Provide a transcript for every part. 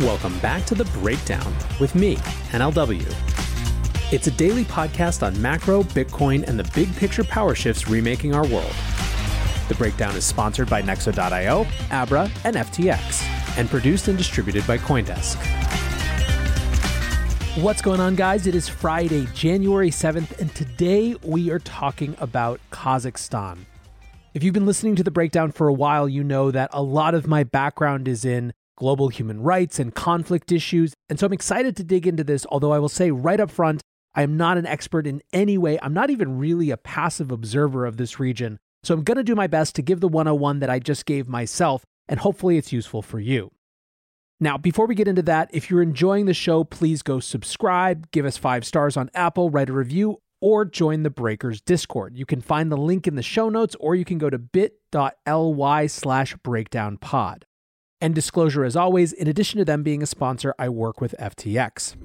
Welcome back to The Breakdown with me, NLW. It's a daily podcast on macro, Bitcoin, and the big picture power shifts remaking our world. The Breakdown is sponsored by Nexo.io, Abra, and FTX, and produced and distributed by Coindesk. What's going on, guys? It is Friday, January 7th, and today we are talking about Kazakhstan. If you've been listening to the breakdown for a while, you know that a lot of my background is in global human rights and conflict issues. And so I'm excited to dig into this, although I will say right up front, I am not an expert in any way. I'm not even really a passive observer of this region. So I'm going to do my best to give the 101 that I just gave myself, and hopefully it's useful for you. Now, before we get into that, if you're enjoying the show, please go subscribe, give us five stars on Apple, write a review, or join the Breakers Discord. You can find the link in the show notes, or you can go to bit.ly slash breakdownpod. And disclosure as always, in addition to them being a sponsor, I work with FTX.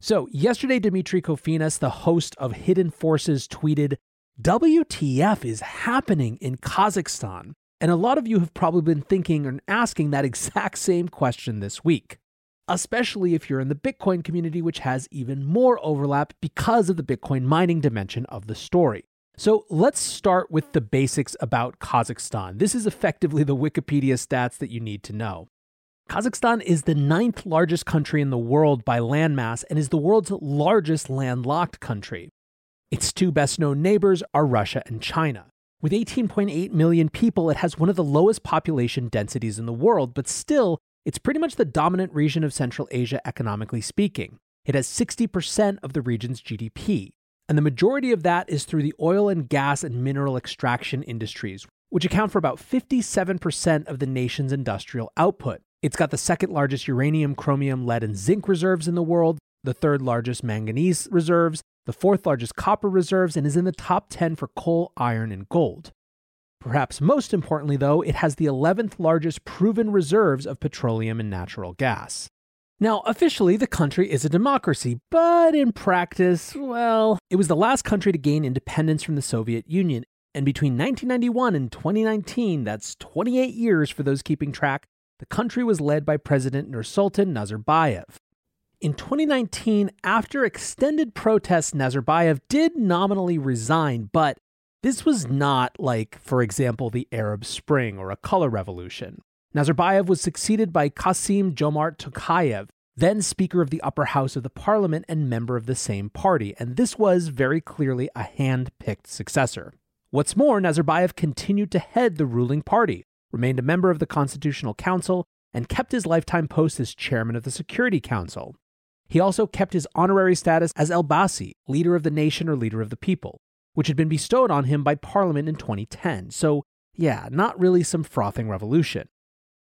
So, yesterday, Demetri Kofinas, the host of Hidden Forces, tweeted, WTF is happening in Kazakhstan? And a lot of you have probably been thinking and asking that exact same question this week, especially if you're in the Bitcoin community, which has even more overlap because of the Bitcoin mining dimension of the story. So let's start with the basics about Kazakhstan. This is effectively the Wikipedia stats that you need to know. Kazakhstan is the ninth largest country in the world by landmass and is the world's largest landlocked country. Its two best known neighbors are Russia and China. With 18.8 million people, it has one of the lowest population densities in the world, but still, it's pretty much the dominant region of Central Asia economically speaking. It has 60% of the region's GDP, and the majority of that is through the oil and gas and mineral extraction industries, which account for about 57% of the nation's industrial output. It's got the second largest uranium, chromium, lead, and zinc reserves in the world, the third largest manganese reserves, the fourth largest copper reserves, and is in the top 10 for coal, iron, and gold. Perhaps most importantly, though, it has the 11th largest proven reserves of petroleum and natural gas. Now, officially, the country is a democracy, but in practice, well, it was the last country to gain independence from the Soviet Union. And between 1991 and 2019, that's 28 years for those keeping track, the country was led by President Nursultan Nazarbayev. In 2019, after extended protests, Nazarbayev did nominally resign, but this was not like, for example, the Arab Spring or a color revolution. Nazarbayev was succeeded by Kassym-Jomart Tokayev, then Speaker of the Upper House of the Parliament and member of the same party, and this was very clearly a hand picked successor. What's more, Nazarbayev continued to head the ruling party, remained a member of the Constitutional Council, and kept his lifetime post as chairman of the Security Council. He also kept his honorary status as Elbasy, leader of the nation or leader of the people, which had been bestowed on him by Parliament in 2010. So, yeah, not really some frothing revolution.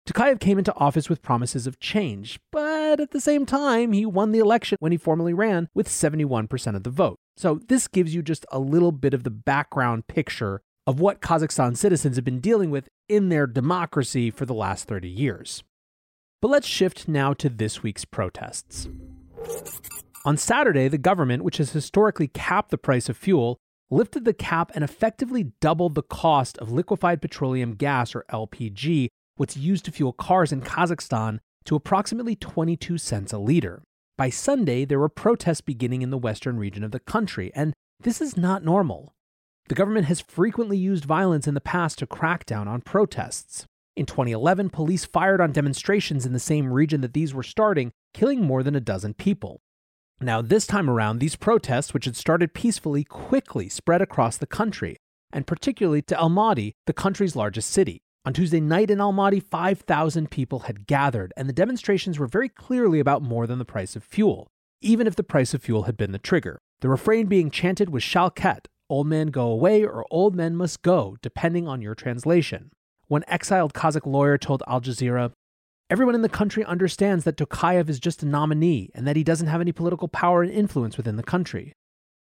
Tokayev came into office with promises of change, but at the same time, he won the election when he formally ran with 71% of the vote. So, this gives you just a little bit of the background picture of what Kazakhstan citizens have been dealing with in their democracy for the last 30 years. But let's shift now to this week's protests. On Saturday, the government, which has historically capped the price of fuel, lifted the cap and effectively doubled the cost of liquefied petroleum gas, or LPG, what's used to fuel cars in Kazakhstan, to approximately 22 cents a liter. By Sunday, there were protests beginning in the western region of the country, and this is not normal. The government has frequently used violence in the past to crack down on protests. In 2011, police fired on demonstrations in the same region that these were starting, killing more than a dozen people. Now, this time around, these protests, which had started peacefully, quickly spread across the country, and particularly to Almaty, the country's largest city. On Tuesday night in Almaty, 5,000 people had gathered, and the demonstrations were very clearly about more than the price of fuel, even if the price of fuel had been the trigger. The refrain being chanted was Shalket, old men go away or old men must go, depending on your translation. One exiled Kazakh lawyer told Al Jazeera, Everyone in the country understands that Tokayev is just a nominee and that he doesn't have any political power and influence within the country.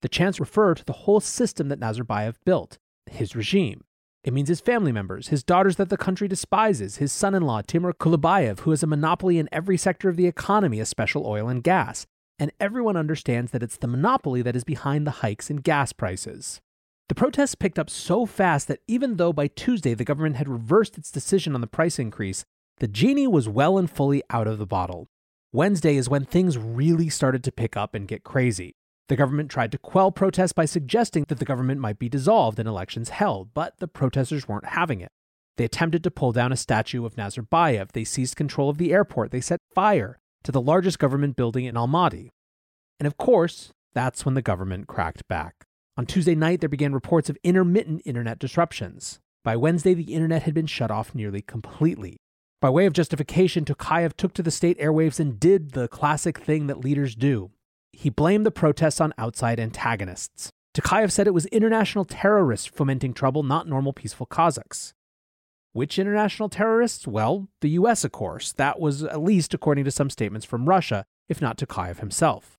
The chants refer to the whole system that Nazarbayev built, his regime. It means his family members, his daughters that the country despises, his son in law, Timur Kulibayev, who has a monopoly in every sector of the economy, especially oil and gas. And everyone understands that it's the monopoly that is behind the hikes in gas prices. The protests picked up so fast that even though by Tuesday the government had reversed its decision on the price increase, the genie was well and fully out of the bottle. Wednesday is when things really started to pick up and get crazy. The government tried to quell protests by suggesting that the government might be dissolved and elections held, but the protesters weren't having it. They attempted to pull down a statue of Nazarbayev. They seized control of the airport. They set fire to the largest government building in Almaty. And of course, that's when the government cracked back. On Tuesday night, there began reports of intermittent internet disruptions. By Wednesday, the internet had been shut off nearly completely. By way of justification, Tokayev took to the state airwaves and did the classic thing that leaders do. He blamed the protests on outside antagonists. Tokayev said it was international terrorists fomenting trouble, not normal peaceful Kazakhs. Which international terrorists? Well, the US, of course. That was at least according to some statements from Russia, if not Tokayev himself.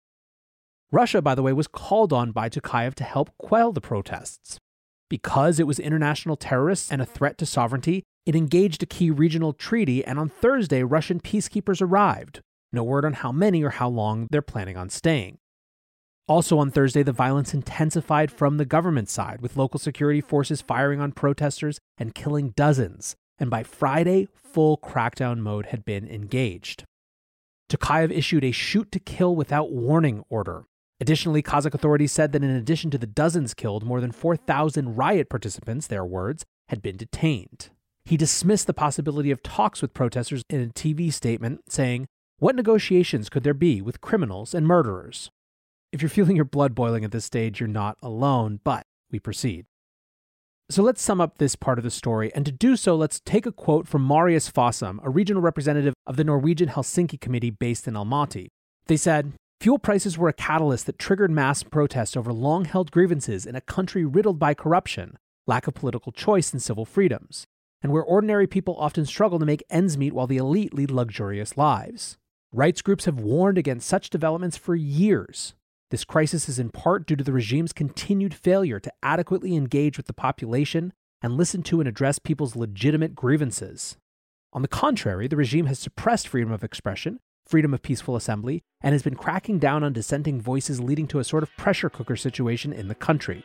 Russia, by the way, was called on by Tokayev to help quell the protests. Because it was international terrorists and a threat to sovereignty, it engaged a key regional treaty, and on Thursday, Russian peacekeepers arrived. No word on how many or how long they're planning on staying. Also on Thursday, the violence intensified from the government side, with local security forces firing on protesters and killing dozens. And by Friday, full crackdown mode had been engaged. Tokayev issued a shoot to kill without warning order. Additionally, Kazakh authorities said that in addition to the dozens killed, more than 4,000 riot participants, their words, had been detained. He dismissed the possibility of talks with protesters in a TV statement, saying, What negotiations could there be with criminals and murderers? If you're feeling your blood boiling at this stage, you're not alone, but we proceed. So let's sum up this part of the story, and to do so, let's take a quote from Marius Fossum, a regional representative of the Norwegian Helsinki Committee based in Almaty. They said, Fuel prices were a catalyst that triggered mass protests over long held grievances in a country riddled by corruption, lack of political choice, and civil freedoms, and where ordinary people often struggle to make ends meet while the elite lead luxurious lives. Rights groups have warned against such developments for years, this crisis is in part due to the regime's continued failure to adequately engage with the population and listen to and address people's legitimate grievances. On the contrary, the regime has suppressed freedom of expression, freedom of peaceful assembly, and has been cracking down on dissenting voices, leading to a sort of pressure cooker situation in the country.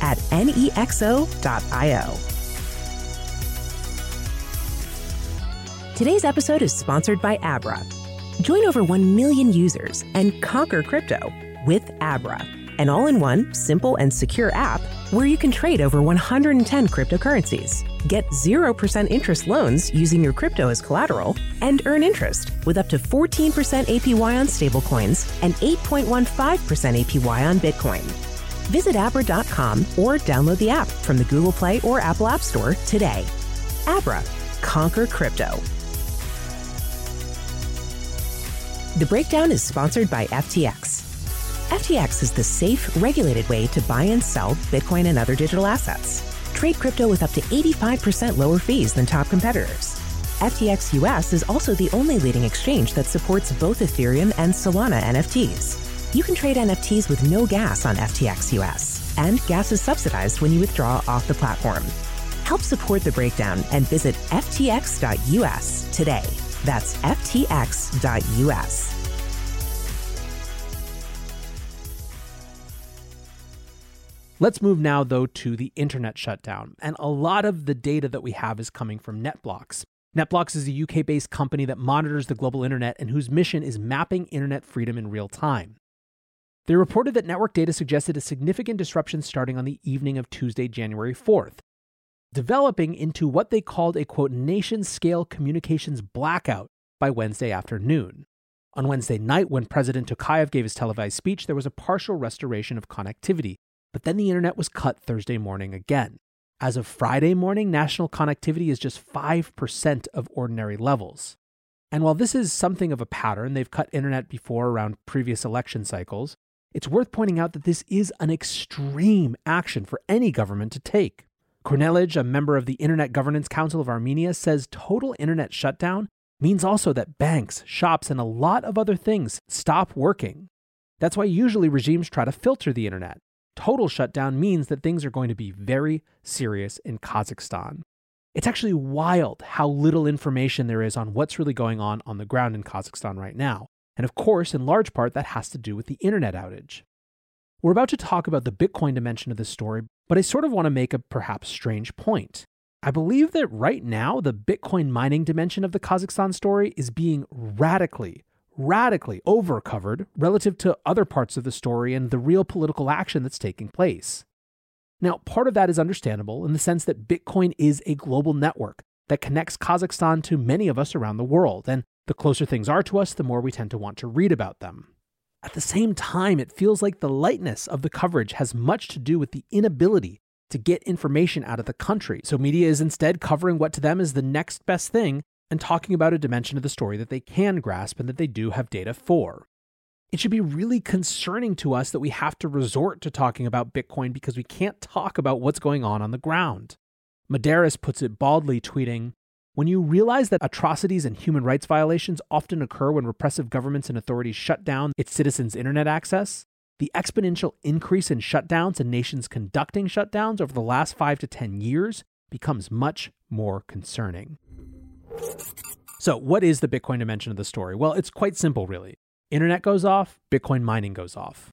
at nexo.io. Today's episode is sponsored by Abra. Join over 1 million users and conquer crypto with Abra, an all in one, simple, and secure app where you can trade over 110 cryptocurrencies, get 0% interest loans using your crypto as collateral, and earn interest with up to 14% APY on stablecoins and 8.15% APY on Bitcoin. Visit Abra.com or download the app from the Google Play or Apple App Store today. Abra, conquer crypto. The breakdown is sponsored by FTX. FTX is the safe, regulated way to buy and sell Bitcoin and other digital assets. Trade crypto with up to 85% lower fees than top competitors. FTX US is also the only leading exchange that supports both Ethereum and Solana NFTs. You can trade NFTs with no gas on FTX US, and gas is subsidized when you withdraw off the platform. Help support the breakdown and visit ftx.us today. That's ftx.us. Let's move now, though, to the internet shutdown. And a lot of the data that we have is coming from NetBlocks. NetBlocks is a UK based company that monitors the global internet and whose mission is mapping internet freedom in real time. They reported that network data suggested a significant disruption starting on the evening of Tuesday, January 4th, developing into what they called a quote nation scale communications blackout by Wednesday afternoon. On Wednesday night, when President Tokayev gave his televised speech, there was a partial restoration of connectivity, but then the internet was cut Thursday morning again. As of Friday morning, national connectivity is just 5% of ordinary levels. And while this is something of a pattern, they've cut internet before around previous election cycles, it's worth pointing out that this is an extreme action for any government to take. Kornelij, a member of the Internet Governance Council of Armenia, says total internet shutdown means also that banks, shops, and a lot of other things stop working. That's why usually regimes try to filter the internet. Total shutdown means that things are going to be very serious in Kazakhstan. It's actually wild how little information there is on what's really going on on the ground in Kazakhstan right now. And of course, in large part, that has to do with the internet outage. We're about to talk about the Bitcoin dimension of this story, but I sort of want to make a perhaps strange point. I believe that right now, the Bitcoin mining dimension of the Kazakhstan story is being radically, radically overcovered relative to other parts of the story and the real political action that's taking place. Now, part of that is understandable in the sense that Bitcoin is a global network that connects Kazakhstan to many of us around the world, and the closer things are to us, the more we tend to want to read about them. At the same time, it feels like the lightness of the coverage has much to do with the inability to get information out of the country. So media is instead covering what to them is the next best thing and talking about a dimension of the story that they can grasp and that they do have data for. It should be really concerning to us that we have to resort to talking about Bitcoin because we can't talk about what's going on on the ground. Medeiros puts it baldly, tweeting, when you realize that atrocities and human rights violations often occur when repressive governments and authorities shut down its citizens' internet access, the exponential increase in shutdowns and nations conducting shutdowns over the last five to 10 years becomes much more concerning. So, what is the Bitcoin dimension of the story? Well, it's quite simple, really. Internet goes off, Bitcoin mining goes off.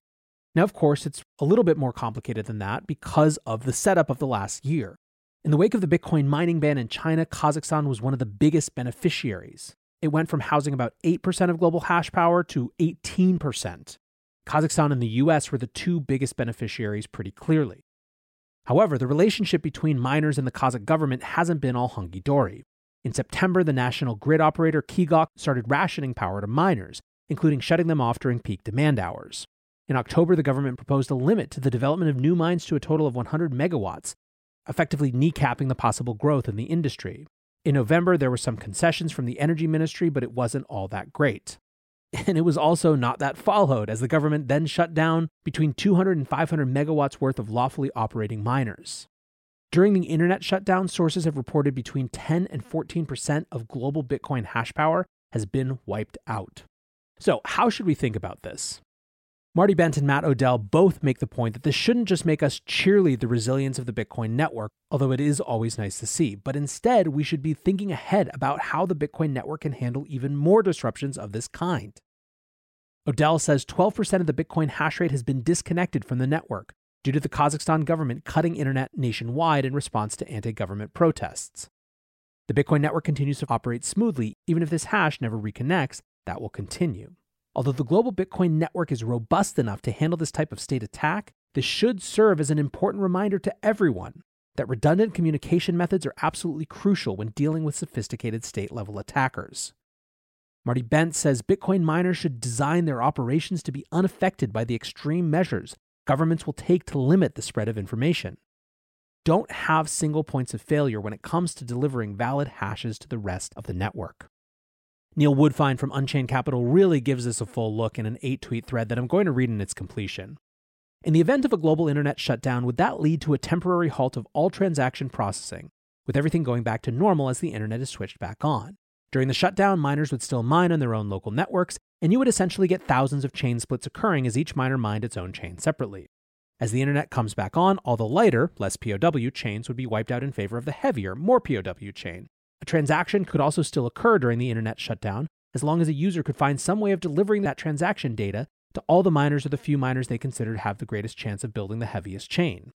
Now, of course, it's a little bit more complicated than that because of the setup of the last year. In the wake of the Bitcoin mining ban in China, Kazakhstan was one of the biggest beneficiaries. It went from housing about 8% of global hash power to 18%. Kazakhstan and the US were the two biggest beneficiaries pretty clearly. However, the relationship between miners and the Kazakh government hasn't been all hunky dory. In September, the national grid operator KEGOC started rationing power to miners, including shutting them off during peak demand hours. In October, the government proposed a limit to the development of new mines to a total of 100 megawatts, effectively kneecapping the possible growth in the industry. In November, there were some concessions from the energy ministry, but it wasn't all that great. And it was also not that followed, as the government then shut down between 200 and 500 megawatts worth of lawfully operating miners. During the internet shutdown, sources have reported between 10 and 14% of global Bitcoin hash power has been wiped out. So, how should we think about this? Marty Bent and Matt Odell both make the point that this shouldn't just make us cheerlead the resilience of the Bitcoin network, although it is always nice to see, but instead we should be thinking ahead about how the Bitcoin network can handle even more disruptions of this kind. Odell says 12% of the Bitcoin hash rate has been disconnected from the network due to the Kazakhstan government cutting internet nationwide in response to anti government protests. The Bitcoin network continues to operate smoothly, even if this hash never reconnects, that will continue. Although the global Bitcoin network is robust enough to handle this type of state attack, this should serve as an important reminder to everyone that redundant communication methods are absolutely crucial when dealing with sophisticated state level attackers. Marty Bent says Bitcoin miners should design their operations to be unaffected by the extreme measures governments will take to limit the spread of information. Don't have single points of failure when it comes to delivering valid hashes to the rest of the network. Neil Woodfine from Unchained Capital really gives this a full look in an eight tweet thread that I'm going to read in its completion. In the event of a global internet shutdown, would that lead to a temporary halt of all transaction processing, with everything going back to normal as the internet is switched back on? During the shutdown, miners would still mine on their own local networks, and you would essentially get thousands of chain splits occurring as each miner mined its own chain separately. As the internet comes back on, all the lighter, less POW chains would be wiped out in favor of the heavier, more POW chain, a transaction could also still occur during the internet shutdown, as long as a user could find some way of delivering that transaction data to all the miners or the few miners they considered have the greatest chance of building the heaviest chain.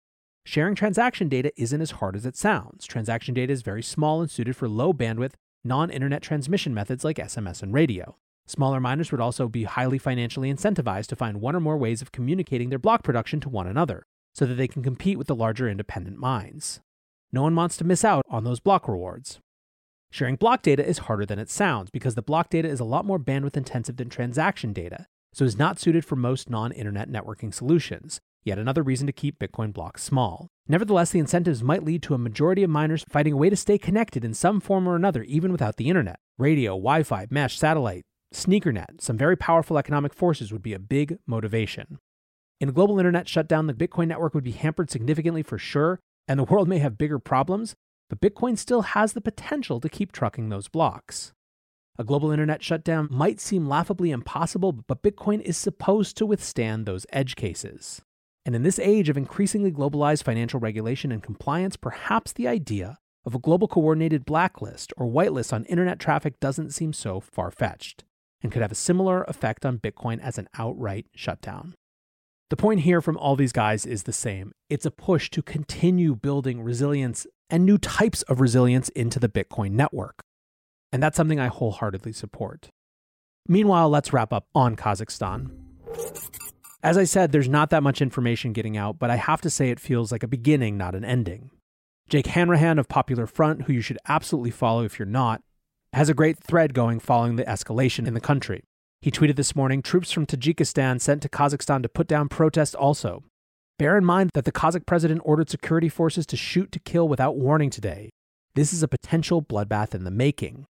Sharing transaction data isn't as hard as it sounds. Transaction data is very small and suited for low bandwidth, non internet transmission methods like SMS and radio. Smaller miners would also be highly financially incentivized to find one or more ways of communicating their block production to one another, so that they can compete with the larger independent mines. No one wants to miss out on those block rewards. Sharing block data is harder than it sounds because the block data is a lot more bandwidth intensive than transaction data, so is not suited for most non internet networking solutions. Yet another reason to keep Bitcoin blocks small. Nevertheless, the incentives might lead to a majority of miners finding a way to stay connected in some form or another, even without the internet. Radio, Wi Fi, mesh, satellite, sneakernet, some very powerful economic forces would be a big motivation. In a global internet shutdown, the Bitcoin network would be hampered significantly for sure, and the world may have bigger problems, but Bitcoin still has the potential to keep trucking those blocks. A global internet shutdown might seem laughably impossible, but Bitcoin is supposed to withstand those edge cases. And in this age of increasingly globalized financial regulation and compliance, perhaps the idea of a global coordinated blacklist or whitelist on internet traffic doesn't seem so far fetched and could have a similar effect on Bitcoin as an outright shutdown. The point here from all these guys is the same it's a push to continue building resilience and new types of resilience into the Bitcoin network. And that's something I wholeheartedly support. Meanwhile, let's wrap up on Kazakhstan. As I said, there's not that much information getting out, but I have to say it feels like a beginning, not an ending. Jake Hanrahan of Popular Front, who you should absolutely follow if you're not, has a great thread going following the escalation in the country. He tweeted this morning troops from Tajikistan sent to Kazakhstan to put down protests also. Bear in mind that the Kazakh president ordered security forces to shoot to kill without warning today. This is a potential bloodbath in the making.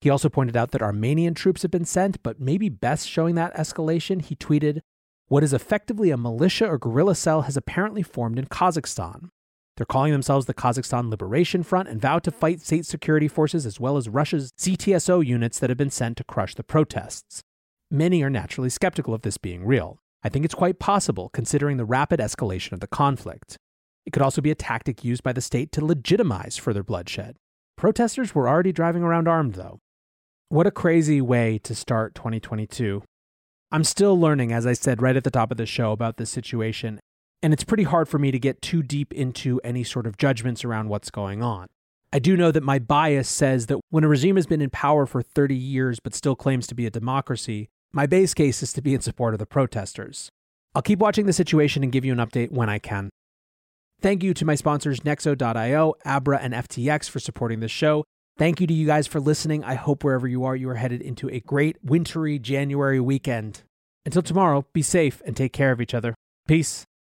He also pointed out that Armenian troops have been sent, but maybe best showing that escalation, he tweeted, What is effectively a militia or guerrilla cell has apparently formed in Kazakhstan. They're calling themselves the Kazakhstan Liberation Front and vow to fight state security forces as well as Russia's CTSO units that have been sent to crush the protests. Many are naturally skeptical of this being real. I think it's quite possible considering the rapid escalation of the conflict. It could also be a tactic used by the state to legitimize further bloodshed. Protesters were already driving around armed, though. What a crazy way to start 2022. I'm still learning, as I said right at the top of the show, about this situation, and it's pretty hard for me to get too deep into any sort of judgments around what's going on. I do know that my bias says that when a regime has been in power for 30 years but still claims to be a democracy, my base case is to be in support of the protesters. I'll keep watching the situation and give you an update when I can. Thank you to my sponsors Nexo.io, Abra, and FTX for supporting this show. Thank you to you guys for listening. I hope wherever you are, you are headed into a great wintry January weekend. Until tomorrow, be safe and take care of each other. Peace.